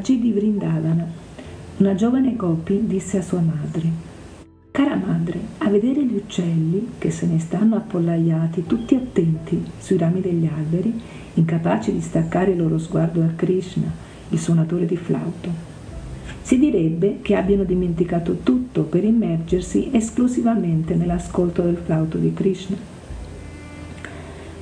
Saggi di Vrindavana. Una giovane Gopi disse a sua madre: Cara madre, a vedere gli uccelli che se ne stanno appollaiati tutti attenti sui rami degli alberi, incapaci di staccare il loro sguardo a Krishna, il suonatore di flauto. Si direbbe che abbiano dimenticato tutto per immergersi esclusivamente nell'ascolto del flauto di Krishna,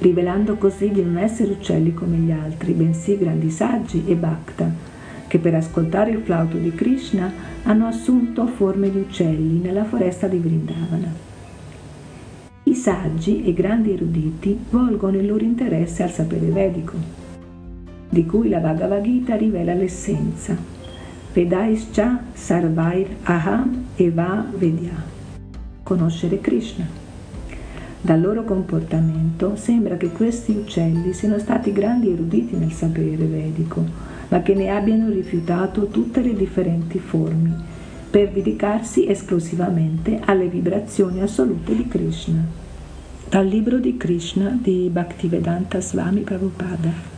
rivelando così di non essere uccelli come gli altri, bensì grandi saggi e bhakta, che per ascoltare il flauto di Krishna hanno assunto forme di uccelli nella foresta di Vrindavana. I saggi e grandi eruditi volgono il loro interesse al sapere vedico, di cui la Bhagavad Gita rivela l'essenza. Vedaischa sarvair aham eva vedya. Conoscere Krishna. Dal loro comportamento sembra che questi uccelli siano stati grandi eruditi nel sapere vedico, ma che ne abbiano rifiutato tutte le differenti forme per dedicarsi esclusivamente alle vibrazioni assolute di Krishna. Dal libro di Krishna di Bhaktivedanta Swami Prabhupada.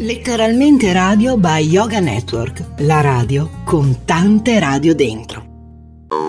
Letteralmente radio by Yoga Network, la radio con tante radio dentro. Oh,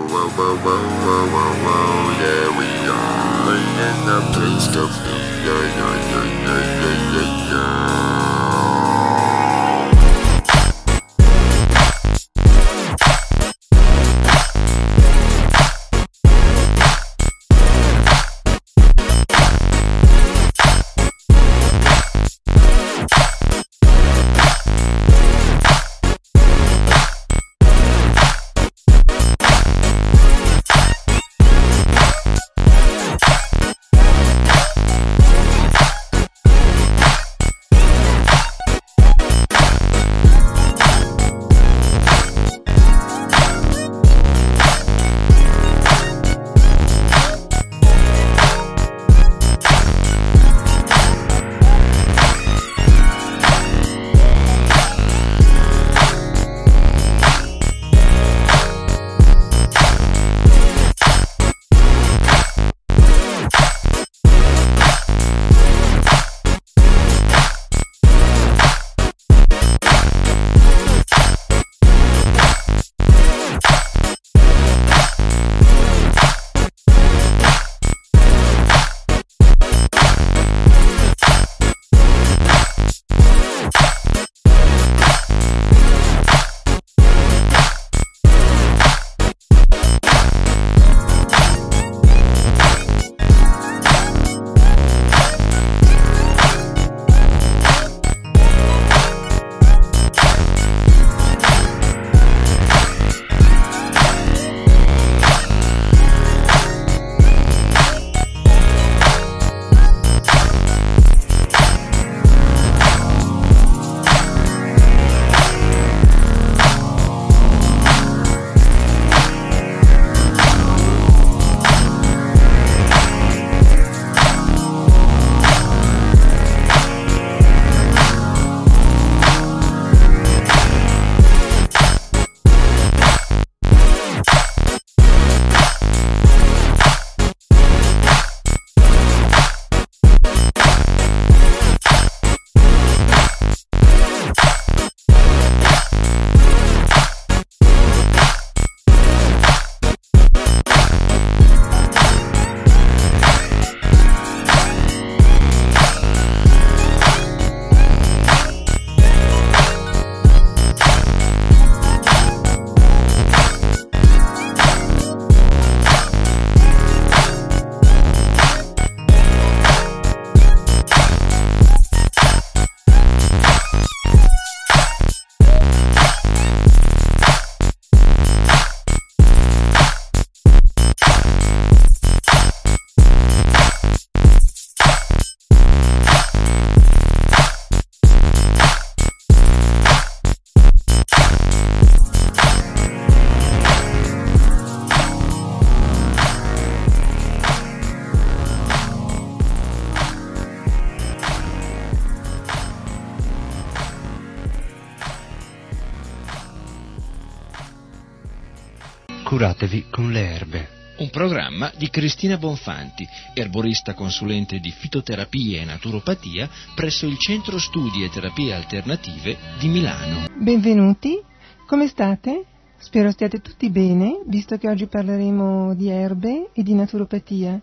Curatevi con le erbe. Un programma di Cristina Bonfanti, erborista consulente di fitoterapia e naturopatia presso il Centro Studi e Terapie Alternative di Milano. Benvenuti, come state? Spero stiate tutti bene, visto che oggi parleremo di erbe e di naturopatia.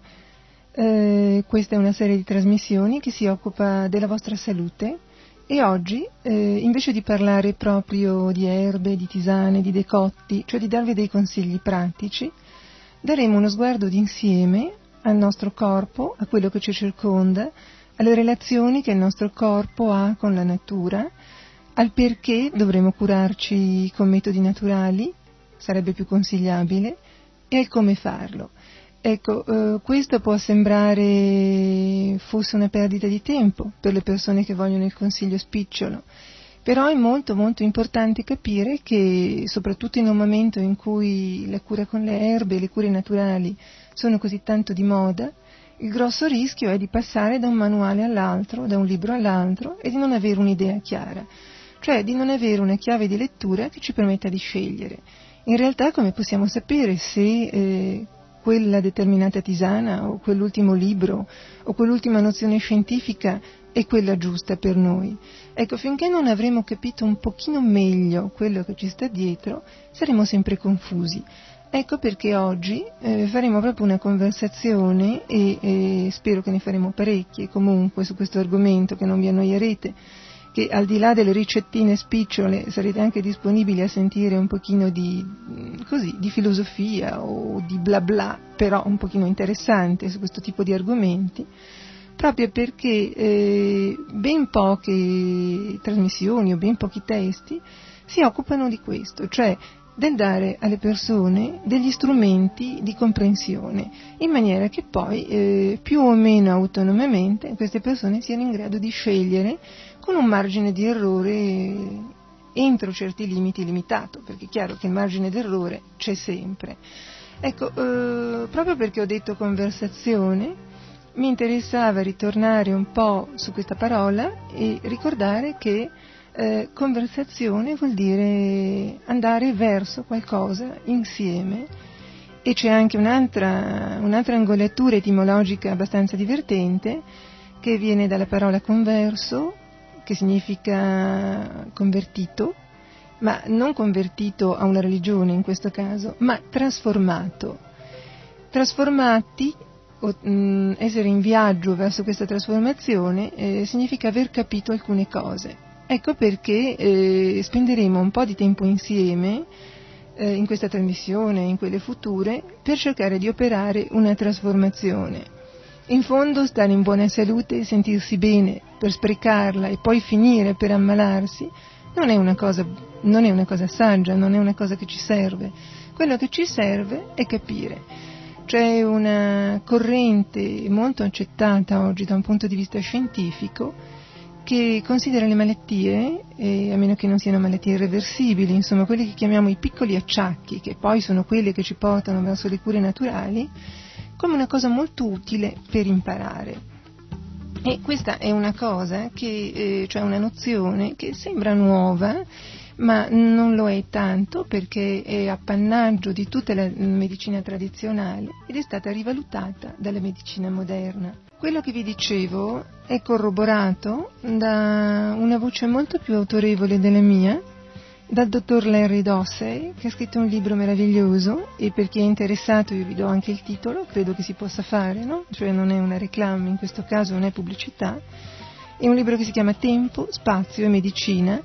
Eh, questa è una serie di trasmissioni che si occupa della vostra salute e oggi, eh, invece di parlare proprio di erbe, di tisane, di decotti, cioè di darvi dei consigli pratici, daremo uno sguardo d'insieme al nostro corpo, a quello che ci circonda, alle relazioni che il nostro corpo ha con la natura, al perché dovremmo curarci con metodi naturali, sarebbe più consigliabile, e al come farlo. Ecco, eh, questo può sembrare fosse una perdita di tempo per le persone che vogliono il consiglio spicciolo, Però è molto molto importante capire che soprattutto in un momento in cui la cura con le erbe e le cure naturali sono così tanto di moda, il grosso rischio è di passare da un manuale all'altro, da un libro all'altro e di non avere un'idea chiara, cioè di non avere una chiave di lettura che ci permetta di scegliere. In realtà come possiamo sapere se eh, quella determinata tisana o quell'ultimo libro o quell'ultima nozione scientifica è quella giusta per noi. Ecco, finché non avremo capito un pochino meglio quello che ci sta dietro, saremo sempre confusi. Ecco perché oggi eh, faremo proprio una conversazione e, e, spero che ne faremo parecchie comunque su questo argomento, che non vi annoierete, che al di là delle ricettine spicciole sarete anche disponibili a sentire un pochino di, così, di filosofia o di bla bla, però un pochino interessante su questo tipo di argomenti proprio perché eh, ben poche trasmissioni o ben pochi testi si occupano di questo, cioè del dare alle persone degli strumenti di comprensione, in maniera che poi eh, più o meno autonomamente queste persone siano in grado di scegliere con un margine di errore entro certi limiti limitato, perché è chiaro che il margine d'errore c'è sempre. Ecco, eh, proprio perché ho detto conversazione, mi interessava ritornare un po' su questa parola e ricordare che eh, conversazione vuol dire andare verso qualcosa insieme e c'è anche un'altra, un'altra angolatura etimologica abbastanza divertente che viene dalla parola converso, che significa convertito, ma non convertito a una religione in questo caso, ma trasformato. Trasformati o, mh, mm, essere in viaggio verso questa trasformazione eh, significa aver capito alcune cose. Ecco perché eh, spenderemo un po' di tempo insieme eh, in questa trasmissione in quelle future per cercare di operare una trasformazione. In fondo stare in buona salute, sentirsi bene per sprecarla e poi finire per ammalarsi non è una cosa, non è una cosa saggia, non è una cosa che ci serve. Quello che ci serve è capire c'è una corrente molto accettata oggi da un punto di vista scientifico che considera le malattie, eh, a meno che non siano malattie irreversibili, insomma quelle che chiamiamo i piccoli acciacchi, che poi sono quelle che ci portano verso le cure naturali, come una cosa molto utile per imparare. E questa è una cosa, che, eh, cioè una nozione che sembra nuova, ma non lo è tanto perché è appannaggio di tutta la medicina tradizionale ed è stata rivalutata dalla medicina moderna. Quello che vi dicevo è corroborato da una voce molto più autorevole della mia, dal dottor Larry Dossey, che ha scritto un libro meraviglioso e per chi è interessato io vi do anche il titolo, credo che si possa fare, no? Cioè non è una reclama, in questo caso non è pubblicità. È un libro che si chiama Tempo, Spazio e Medicina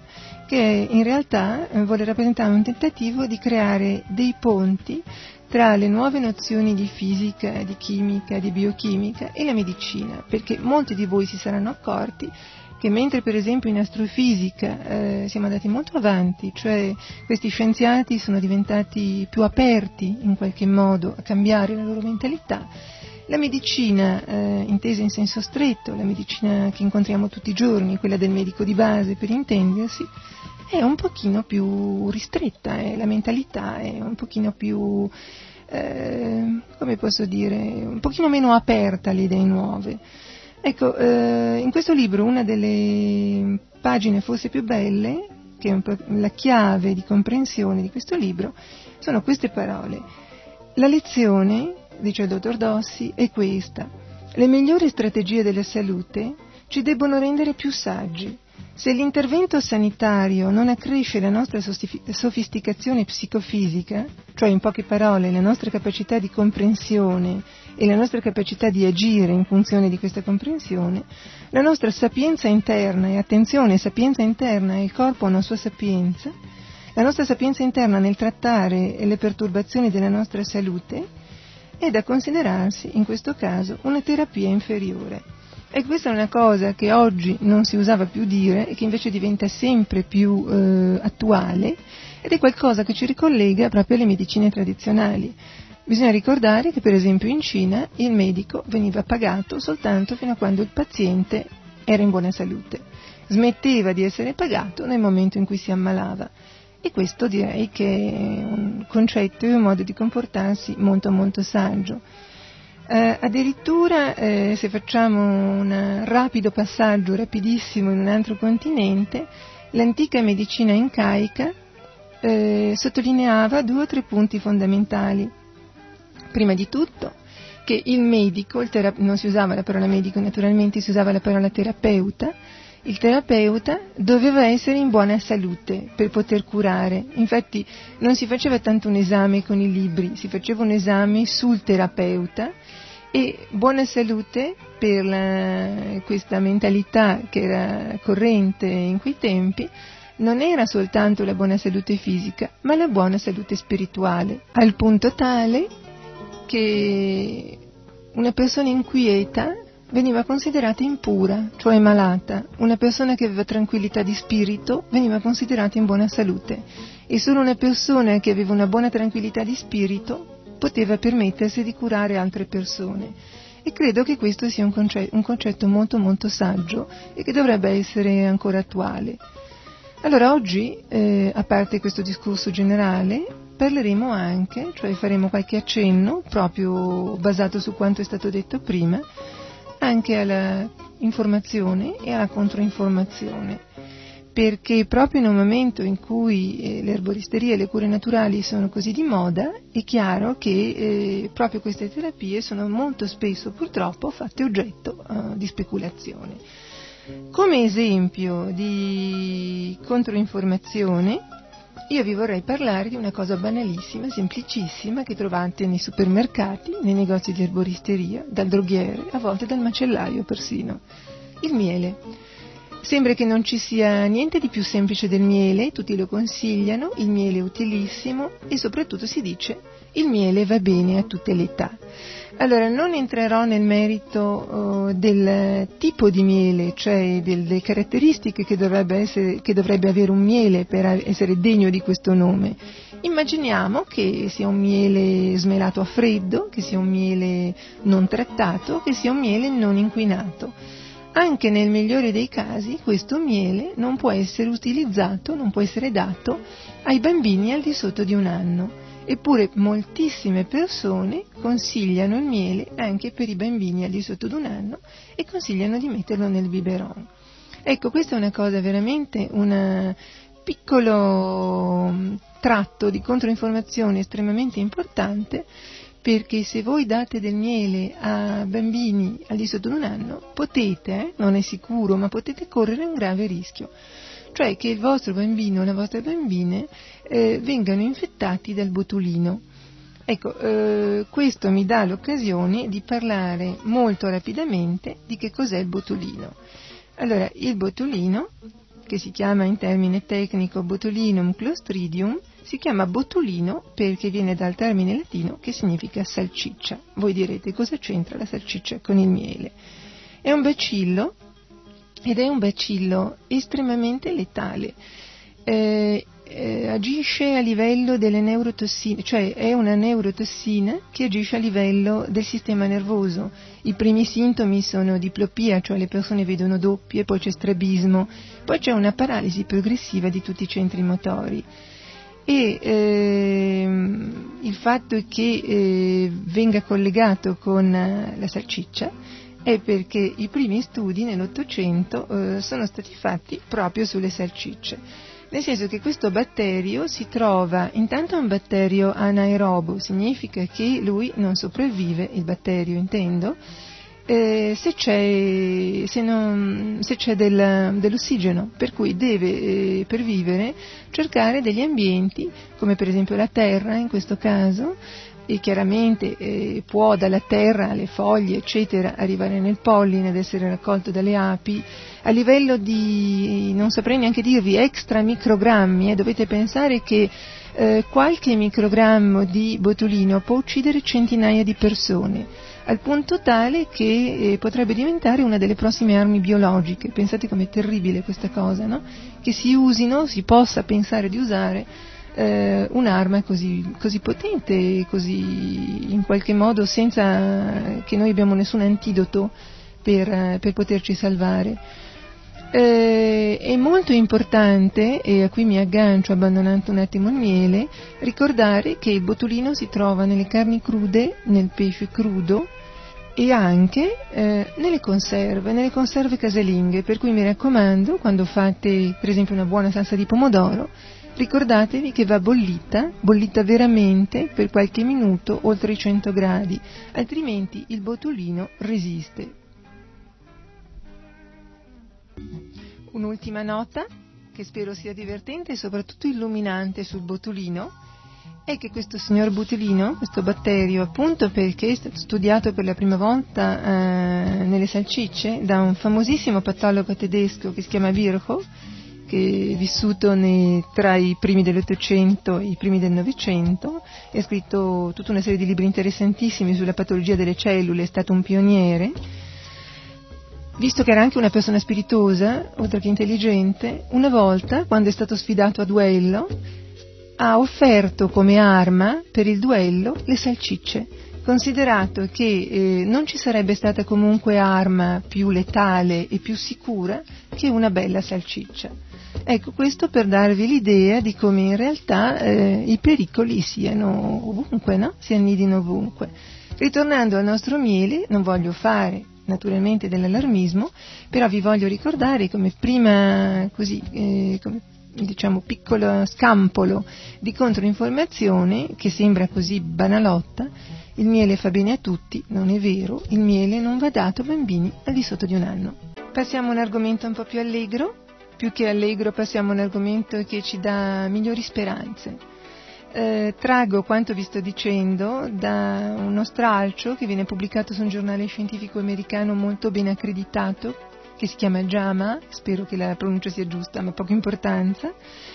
che in realtà eh, vuole rappresentare un tentativo di creare dei ponti tra le nuove nozioni di fisica, di chimica, di biochimica e la medicina, perché molti di voi si saranno accorti che mentre per esempio in astrofisica eh, siamo andati molto avanti, cioè questi scienziati sono diventati più aperti in qualche modo a cambiare la loro mentalità, la medicina, eh, intesa in senso stretto, la medicina che incontriamo tutti i giorni, quella del medico di base per intendersi, è un pochino più ristretta, eh, la mentalità è un pochino più, eh, come posso dire, un pochino meno aperta alle idee nuove. Ecco, eh, in questo libro una delle pagine forse più belle, che è la chiave di comprensione di questo libro, sono queste parole. La lezione dice il dottor Dossi, è questa. Le migliori strategie della salute ci debbono rendere più saggi. Se l'intervento sanitario non accresce la nostra sofisticazione psicofisica, cioè in poche parole la nostra capacità di comprensione e la nostra capacità di agire in funzione di questa comprensione, la nostra sapienza interna, e attenzione, sapienza interna, il corpo ha una sua sapienza, la nostra sapienza interna nel trattare le perturbazioni della nostra salute è da considerarsi in questo caso una terapia inferiore. E questa è una cosa che oggi non si usava più dire e che invece diventa sempre più eh, attuale ed è qualcosa che ci ricollega proprio alle medicine tradizionali. Bisogna ricordare che per esempio in Cina il medico veniva pagato soltanto fino a quando il paziente era in buona salute. smetteva di essere pagato nel momento in cui si ammalava. E questo direi che è un concetto e un modo di comportarsi molto molto saggio. Eh, addirittura eh, se facciamo un rapido passaggio, rapidissimo, in un altro continente, l'antica medicina incaica eh, sottolineava due o tre punti fondamentali. Prima di tutto che il medico, il tera- non si usava la parola medico naturalmente, si usava la parola terapeuta, il terapeuta doveva essere in buona salute per poter curare. Infatti non si faceva tanto un esame con i libri, si faceva un esame sul terapeuta e buona salute per la, questa mentalità che era corrente in quei tempi non era soltanto la buona salute fisica, ma la buona salute spirituale, al punto tale che una persona inquieta veniva considerata impura, cioè malata. Una persona che aveva tranquillità di spirito veniva considerata in buona salute e solo una persona che aveva una buona tranquillità di spirito poteva permettersi di curare altre persone. E credo che questo sia un concetto, un concetto molto molto saggio e che dovrebbe essere ancora attuale. Allora oggi, eh, a parte questo discorso generale, parleremo anche, cioè faremo qualche accenno, proprio basato su quanto è stato detto prima, anche alla informazione e alla controinformazione, perché proprio in un momento in cui eh, l'erboristeria e le cure naturali sono così di moda, è chiaro che eh, proprio queste terapie sono molto spesso purtroppo fatte oggetto uh, di speculazione. Come esempio di controinformazione io vi vorrei parlare di una cosa banalissima, semplicissima, che trovate nei supermercati, nei negozi di erboristeria, dal droghiere, a volte dal macellaio persino. Il miele. Sembra che non ci sia niente di più semplice del miele, tutti lo consigliano, il miele è utilissimo e soprattutto si dice il miele va bene a tutte le età. Allora, non entrerò nel merito uh, del tipo di miele, cioè delle caratteristiche che dovrebbe, essere, che dovrebbe avere un miele per essere degno di questo nome. Immaginiamo che sia un miele smelato a freddo, che sia un miele non trattato, che sia un miele non inquinato. Anche nel migliore dei casi questo miele non può essere utilizzato, non può essere dato ai bambini al di sotto di un anno Eppure moltissime persone consigliano il miele anche per i bambini al di sotto di un anno e consigliano di metterlo nel biberon. Ecco, questa è una cosa veramente, un piccolo mm, tratto di controinformazione estremamente importante perché se voi date del miele a bambini al di sotto di un anno potete, eh, non è sicuro, ma potete correre un grave rischio cioè che il vostro bambino o la vostra bambina eh, vengano infettati dal botulino. Ecco, eh, questo mi dà l'occasione di parlare molto rapidamente di che cos'è il botulino. Allora, il botulino, che si chiama in termine tecnico botulinum clostridium, si chiama botulino perché viene dal termine latino che significa salciccia. Voi direte cosa c'entra la salciccia con il miele? È un bacillo ed è un bacillo estremamente letale. Eh, eh, agisce a livello delle neurotossine, cioè è una neurotossina che agisce a livello del sistema nervoso. I primi sintomi sono diplopia, cioè le persone vedono doppie, poi c'è strabismo, poi c'è una paralisi progressiva di tutti i centri motori. E ehm, il fatto che eh, venga collegato con la salciccia è perché i primi studi nell'Ottocento eh, sono stati fatti proprio sulle salcicce, nel senso che questo batterio si trova, intanto è un batterio anaerobo, significa che lui non sopravvive, il batterio intendo, eh, se c'è, se non, se c'è del, dell'ossigeno, per cui deve eh, per vivere cercare degli ambienti, come per esempio la terra in questo caso, e chiaramente eh, può dalla terra alle foglie eccetera arrivare nel polline ed essere raccolto dalle api a livello di non saprei neanche dirvi extra microgrammi eh, dovete pensare che eh, qualche microgrammo di botulino può uccidere centinaia di persone al punto tale che eh, potrebbe diventare una delle prossime armi biologiche pensate com'è terribile questa cosa no? che si usino si possa pensare di usare eh, un'arma così, così potente, così in qualche modo senza che noi abbiamo nessun antidoto per, per poterci salvare. Eh, è molto importante, e a qui mi aggancio abbandonando un attimo il miele, ricordare che il botulino si trova nelle carni crude, nel pesce crudo e anche eh, nelle conserve, nelle conserve casalinghe, per cui mi raccomando, quando fate per esempio una buona salsa di pomodoro, ricordatevi che va bollita, bollita veramente per qualche minuto oltre i 100 gradi, altrimenti il botulino resiste. Un'ultima nota, che spero sia divertente e soprattutto illuminante sul botulino, è che questo signor botulino, questo batterio, appunto perché è stato studiato per la prima volta eh, nelle salsicce da un famosissimo patologo tedesco che si chiama Virchow, che è vissuto nei, tra i primi dell'Ottocento e i primi del Novecento, ha scritto tutta una serie di libri interessantissimi sulla patologia delle cellule, è stato un pioniere. Visto che era anche una persona spiritosa, oltre che intelligente, una volta, quando è stato sfidato a duello, ha offerto come arma per il duello le salcicce, considerato che eh, non ci sarebbe stata comunque arma più letale e più sicura che una bella salciccia. Ecco, questo per darvi l'idea di come in realtà eh, i pericoli siano ovunque, no? Si annidino ovunque. Ritornando al nostro miele, non voglio fare naturalmente dell'allarmismo, però vi voglio ricordare come prima, così, eh, come, diciamo, piccolo scampolo di controinformazione, che sembra così banalotta, il miele fa bene a tutti, non è vero, il miele non va dato a bambini al di sotto di un anno. Passiamo a un argomento un po' più allegro, più che allegro passiamo a un argomento che ci dà migliori speranze. Eh, trago quanto vi sto dicendo da uno stralcio che viene pubblicato su un giornale scientifico americano molto ben accreditato che si chiama JAMA, spero che la pronuncia sia giusta, ma poca importanza,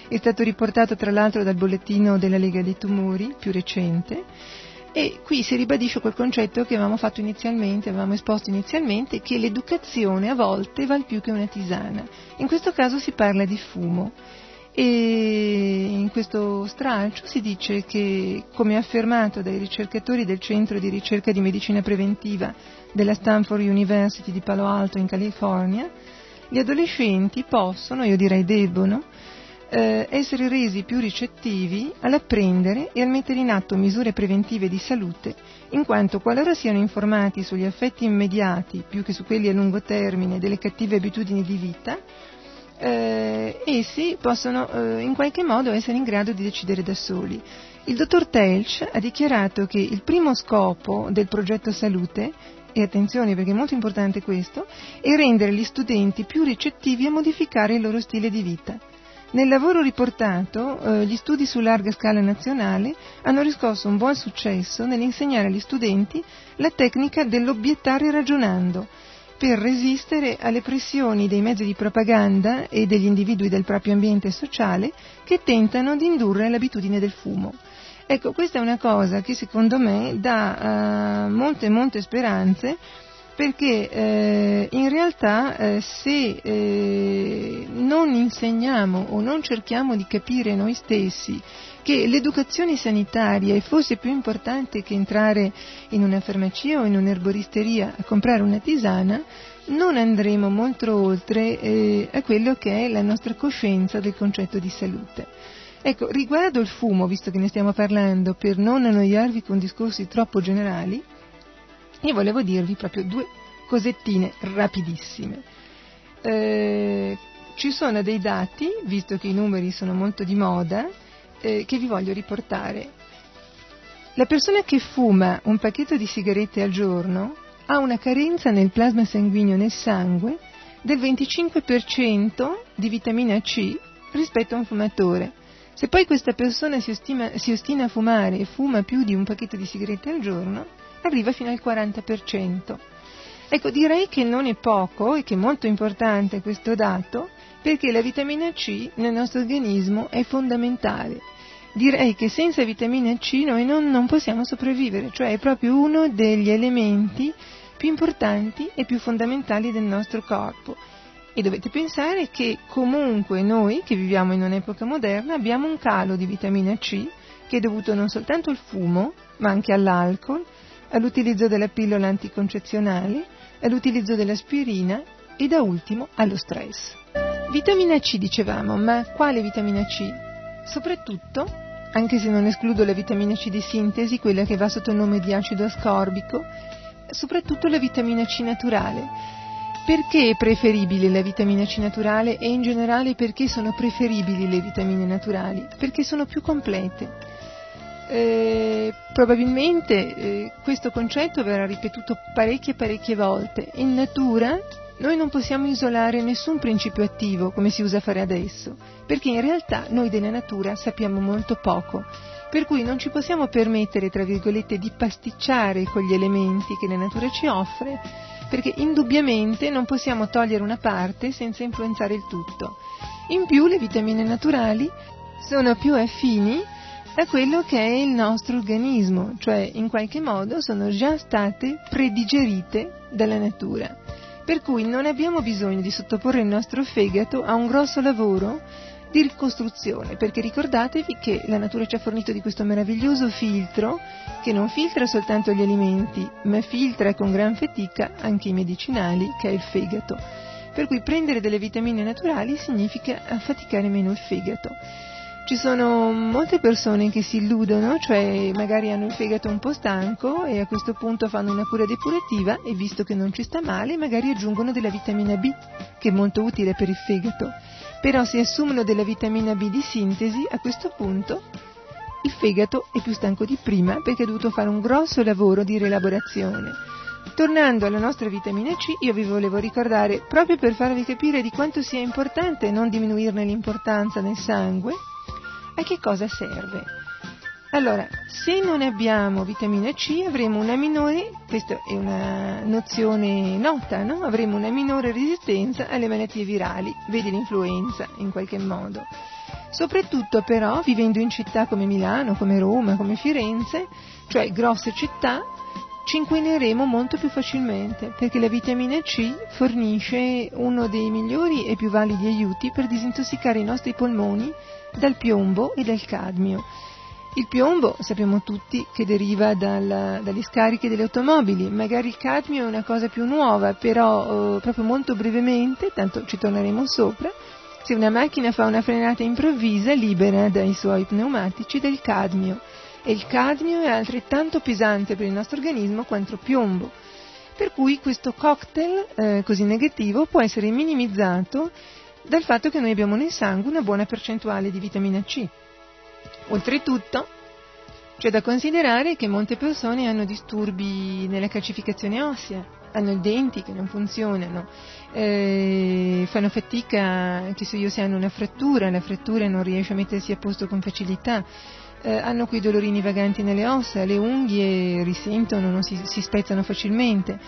è stato riportato tra l'altro dal bollettino della Lega dei Tumori, più recente, e qui si ribadisce quel concetto che avevamo fatto inizialmente, avevamo esposto inizialmente, che l'educazione a volte val più che una tisana. In questo caso si parla di fumo e in questo stralcio si dice che, come affermato dai ricercatori del Centro di ricerca di medicina preventiva della Stanford University di Palo Alto in California, gli adolescenti possono, io direi debbono, eh, essere resi più ricettivi all'apprendere e al mettere in atto misure preventive di salute, in quanto qualora siano informati sugli effetti immediati, più che su quelli a lungo termine, delle cattive abitudini di vita, eh, essi possono eh, in qualche modo essere in grado di decidere da soli. Il dottor Telch ha dichiarato che il primo scopo del progetto salute, e attenzione perché è molto importante questo, è rendere gli studenti più ricettivi a modificare il loro stile di vita. Nel lavoro riportato, eh, gli studi su larga scala nazionale hanno riscosso un buon successo nell'insegnare agli studenti la tecnica dell'obiettare ragionando, per resistere alle pressioni dei mezzi di propaganda e degli individui del proprio ambiente sociale che tentano di indurre l'abitudine del fumo. Ecco, questa è una cosa che secondo me dà uh, molte, molte speranze perché eh, in realtà eh, se eh, non insegniamo o non cerchiamo di capire noi stessi che l'educazione sanitaria è forse più importante che entrare in una farmacia o in un'erboristeria a comprare una tisana, non andremo molto oltre eh, a quello che è la nostra coscienza del concetto di salute. Ecco, riguardo il fumo, visto che ne stiamo parlando, per non annoiarvi con discorsi troppo generali, io volevo dirvi proprio due cosettine rapidissime. Eh, ci sono dei dati, visto che i numeri sono molto di moda, eh, che vi voglio riportare. La persona che fuma un pacchetto di sigarette al giorno ha una carenza nel plasma sanguigno nel sangue del 25% di vitamina C rispetto a un fumatore. Se poi questa persona si, ostima, si ostina a fumare e fuma più di un pacchetto di sigarette al giorno, arriva fino al 40%. Ecco, direi che non è poco e che è molto importante questo dato perché la vitamina C nel nostro organismo è fondamentale. Direi che senza vitamina C noi non, non possiamo sopravvivere, cioè è proprio uno degli elementi più importanti e più fondamentali del nostro corpo. E dovete pensare che comunque noi, che viviamo in un'epoca moderna, abbiamo un calo di vitamina C che è dovuto non soltanto al fumo, ma anche all'alcol, all'utilizzo della pillola anticoncezionale, all'utilizzo dell'aspirina e da ultimo allo stress. Vitamina C dicevamo, ma quale vitamina C? Soprattutto, anche se non escludo la vitamina C di sintesi, quella che va sotto il nome di acido ascorbico, soprattutto la vitamina C naturale. Perché è preferibile la vitamina C naturale e in generale perché sono preferibili le vitamine naturali? Perché sono più complete. Eh, probabilmente eh, questo concetto verrà ripetuto parecchie parecchie volte. In natura noi non possiamo isolare nessun principio attivo come si usa fare adesso, perché in realtà noi della natura sappiamo molto poco, per cui non ci possiamo permettere, tra virgolette, di pasticciare con gli elementi che la natura ci offre, perché indubbiamente non possiamo togliere una parte senza influenzare il tutto. In più le vitamine naturali sono più affini a quello che è il nostro organismo, cioè in qualche modo sono già state predigerite dalla natura per cui non abbiamo bisogno di sottoporre il nostro fegato a un grosso lavoro di ricostruzione, perché ricordatevi che la natura ci ha fornito di questo meraviglioso filtro che non filtra soltanto gli alimenti, ma filtra con gran fatica anche i medicinali, che è il fegato. Per cui prendere delle vitamine naturali significa affaticare meno il fegato. Ci sono molte persone che si illudono, cioè magari hanno il fegato un po' stanco e a questo punto fanno una cura depurativa e visto che non ci sta male magari aggiungono della vitamina B che è molto utile per il fegato. Però se assumono della vitamina B di sintesi a questo punto il fegato è più stanco di prima perché ha dovuto fare un grosso lavoro di rielaborazione. Tornando alla nostra vitamina C, io vi volevo ricordare, proprio per farvi capire di quanto sia importante non diminuirne l'importanza nel sangue, a che cosa serve? Allora, se non abbiamo vitamina C avremo una minore, questa è una nozione nota, no? Avremo una minore resistenza alle malattie virali, vedi l'influenza in qualche modo. Soprattutto però vivendo in città come Milano, come Roma, come Firenze, cioè grosse città, ci inquineremo molto più facilmente perché la vitamina C fornisce uno dei migliori e più validi aiuti per disintossicare i nostri polmoni dal piombo e dal cadmio. Il piombo sappiamo tutti che deriva dal, dalle scariche delle automobili, magari il cadmio è una cosa più nuova, però eh, proprio molto brevemente, tanto ci torneremo sopra, se una macchina fa una frenata improvvisa libera dai suoi pneumatici del cadmio e il cadmio è altrettanto pesante per il nostro organismo quanto piombo. Per cui questo cocktail eh, così negativo può essere minimizzato dal fatto che noi abbiamo nel sangue una buona percentuale di vitamina C. Oltretutto, c'è da considerare che molte persone hanno disturbi nella calcificazione ossea, hanno i denti che non funzionano, eh, fanno fatica, che so io, se hanno una frattura, la frattura non riesce a mettersi a posto con facilità, eh, hanno quei dolorini vaganti nelle ossa, le unghie risentono, non si, si spezzano facilmente.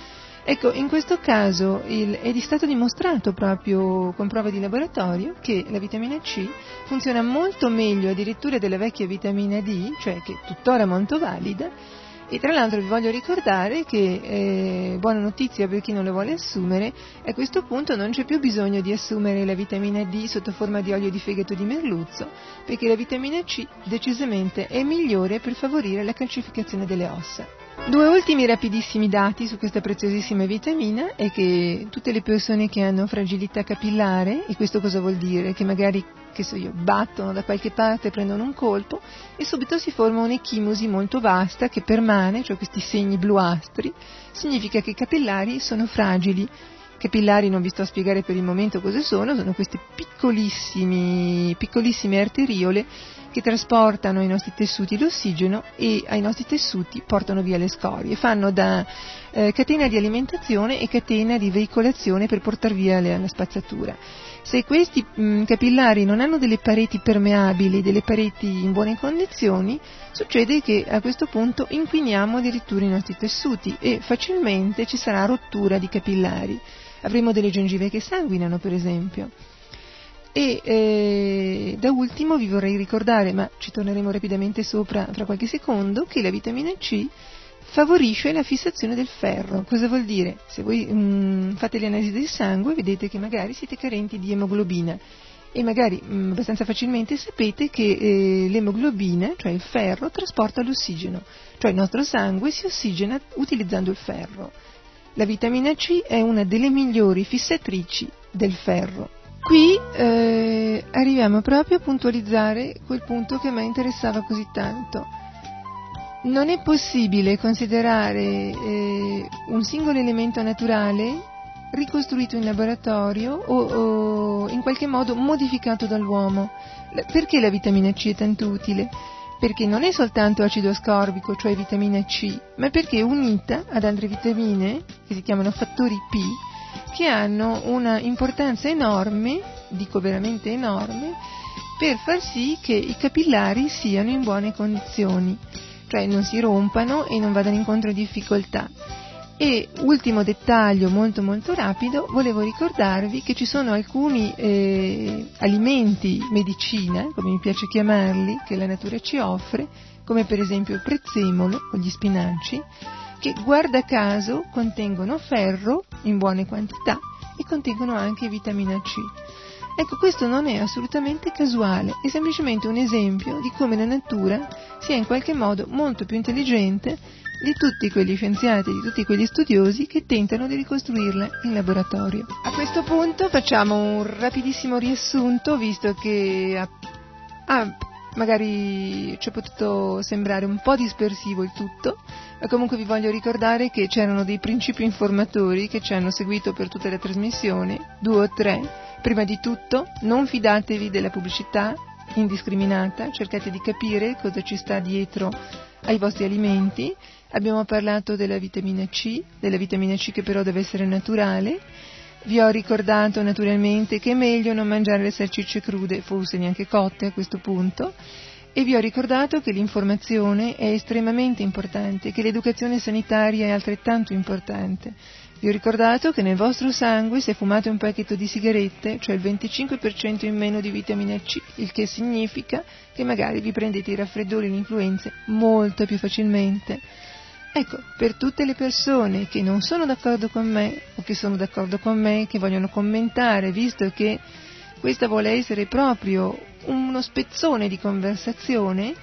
Ecco, in questo caso il, è stato dimostrato proprio con prove di laboratorio che la vitamina C funziona molto meglio addirittura della vecchia vitamina D, cioè che è tuttora molto valida, e tra l'altro vi voglio ricordare che, eh, buona notizia per chi non lo vuole assumere, a questo punto non c'è più bisogno di assumere la vitamina D sotto forma di olio di fegato di merluzzo, perché la vitamina C decisamente è migliore per favorire la calcificazione delle ossa. Due ultimi rapidissimi dati su questa preziosissima vitamina è che tutte le persone che hanno fragilità capillare, e questo cosa vuol dire? Che magari, che so io, battono da qualche parte, prendono un colpo e subito si forma un'echimosi molto vasta che permane, cioè questi segni bluastri, significa che i capillari sono fragili. Capillari non vi sto a spiegare per il momento cosa sono, sono queste piccolissime arteriole che trasportano ai nostri tessuti l'ossigeno e ai nostri tessuti portano via le scorie, fanno da eh, catena di alimentazione e catena di veicolazione per portare via le, la spazzatura. Se questi mh, capillari non hanno delle pareti permeabili, delle pareti in buone condizioni, succede che a questo punto inquiniamo addirittura i nostri tessuti e facilmente ci sarà rottura di capillari. Avremo delle gengive che sanguinano, per esempio. E eh, da ultimo vi vorrei ricordare, ma ci torneremo rapidamente sopra fra qualche secondo, che la vitamina C favorisce la fissazione del ferro. Cosa vuol dire? Se voi mh, mm, fate le analisi del sangue vedete che magari siete carenti di emoglobina e magari mh, mm, abbastanza facilmente sapete che eh, l'emoglobina, cioè il ferro, trasporta l'ossigeno, cioè il nostro sangue si ossigena utilizzando il ferro. La vitamina C è una delle migliori fissatrici del ferro. qui eh, arriviamo proprio a puntualizzare quel punto che a me interessava così tanto. Non è possibile considerare eh, un singolo elemento naturale ricostruito in laboratorio o, o, in qualche modo modificato dall'uomo. Perché la vitamina C è tanto utile? Perché non è soltanto acido ascorbico, cioè vitamina C, ma perché è unita ad altre vitamine, che si chiamano fattori P, che hanno una importanza enorme, dico veramente enorme, per far sì che i capillari siano in buone condizioni, cioè non si rompano e non vadano incontro a difficoltà. E ultimo dettaglio molto molto rapido, volevo ricordarvi che ci sono alcuni eh, alimenti medicina, come mi piace chiamarli, che la natura ci offre, come per esempio il prezzemolo o gli spinaci, che guarda caso contengono ferro in buone quantità e contengono anche vitamina C. Ecco, questo non è assolutamente casuale, è semplicemente un esempio di come la natura sia in qualche modo molto più intelligente di tutti quegli scienziati, di tutti quegli studiosi che tentano di ricostruirla in laboratorio. A questo punto facciamo un rapidissimo riassunto, visto che ah, magari ci è potuto sembrare un po' dispersivo il tutto, ma comunque vi voglio ricordare che c'erano dei principi informatori che ci hanno seguito per tutta la trasmissione, due o tre. Prima di tutto, non fidatevi della pubblicità indiscriminata, cercate di capire cosa ci sta dietro ai vostri alimenti Abbiamo parlato della vitamina C, della vitamina C che però deve essere naturale. Vi ho ricordato naturalmente che è meglio non mangiare le salsicce crude, forse neanche cotte a questo punto. E vi ho ricordato che l'informazione è estremamente importante, che l'educazione sanitaria è altrettanto importante. Vi ho ricordato che nel vostro sangue, se fumate un pacchetto di sigarette, c'è il 25% in meno di vitamina C, il che significa che magari vi prendete i raffreddori e le influenze molto più facilmente. Ecco, per tutte le persone che non sono d'accordo con me o che sono d'accordo con me, che vogliono commentare, visto che questa vuole essere proprio uno spezzone di conversazione,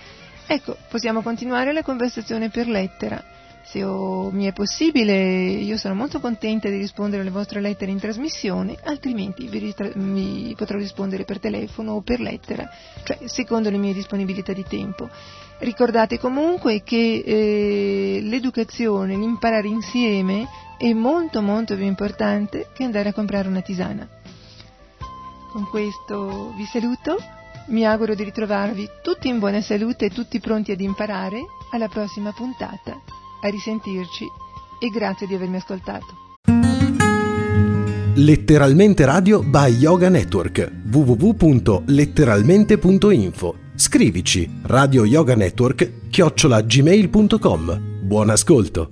ecco, possiamo continuare la conversazione per lettera. Se oh, mi è possibile, io sono molto contenta di rispondere alle vostre lettere in trasmissione, altrimenti vi, vi potrò rispondere per telefono o per lettera, cioè secondo le mie disponibilità di tempo. Ricordate comunque che eh, l'educazione, l'imparare insieme è molto molto più importante che andare a comprare una tisana. Con questo vi saluto, mi auguro di ritrovarvi tutti in buona salute e tutti pronti ad imparare. Alla prossima puntata, a risentirci e grazie di avermi ascoltato. Letteralmente Radio by Yoga Network www.letteralmente.info Scrivici Radio Yoga Network chiocciolagmail.com. Buon ascolto!